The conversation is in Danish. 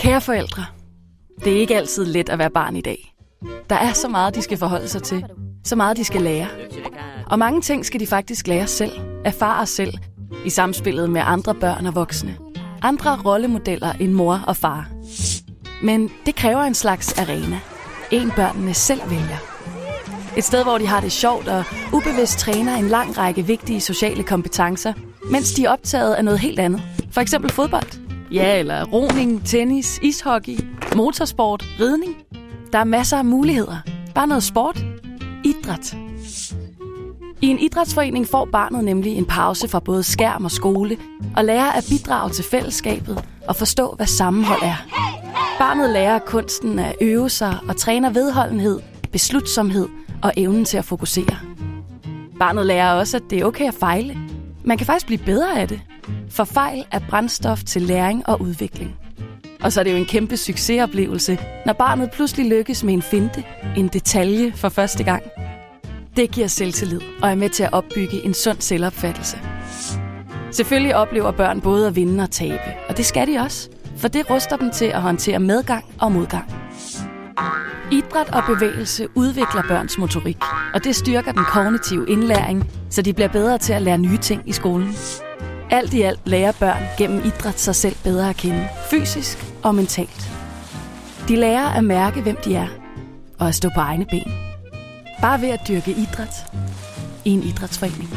Kære forældre, det er ikke altid let at være barn i dag. Der er så meget, de skal forholde sig til. Så meget, de skal lære. Og mange ting skal de faktisk lære selv, erfare selv, i samspillet med andre børn og voksne. Andre rollemodeller end mor og far. Men det kræver en slags arena. En børnene selv vælger. Et sted, hvor de har det sjovt og ubevidst træner en lang række vigtige sociale kompetencer, mens de er optaget af noget helt andet. For eksempel fodbold. Ja, eller roning, tennis, ishockey, motorsport, ridning. Der er masser af muligheder. Bare noget sport. Idræt. I en idrætsforening får barnet nemlig en pause fra både skærm og skole, og lærer at bidrage til fællesskabet og forstå, hvad sammenhold er. Barnet lærer kunsten at øve sig og træner vedholdenhed, beslutsomhed og evnen til at fokusere. Barnet lærer også, at det er okay at fejle. Man kan faktisk blive bedre af det, for fejl er brændstof til læring og udvikling. Og så er det jo en kæmpe succesoplevelse, når barnet pludselig lykkes med en finte, en detalje for første gang. Det giver selvtillid og er med til at opbygge en sund selvopfattelse. Selvfølgelig oplever børn både at vinde og tabe, og det skal de også, for det ruster dem til at håndtere medgang og modgang. Idræt og bevægelse udvikler børns motorik, og det styrker den kognitive indlæring, så de bliver bedre til at lære nye ting i skolen. Alt i alt lærer børn gennem idræt sig selv bedre at kende, fysisk og mentalt. De lærer at mærke, hvem de er, og at stå på egne ben. Bare ved at dyrke idræt i en idrætsforening.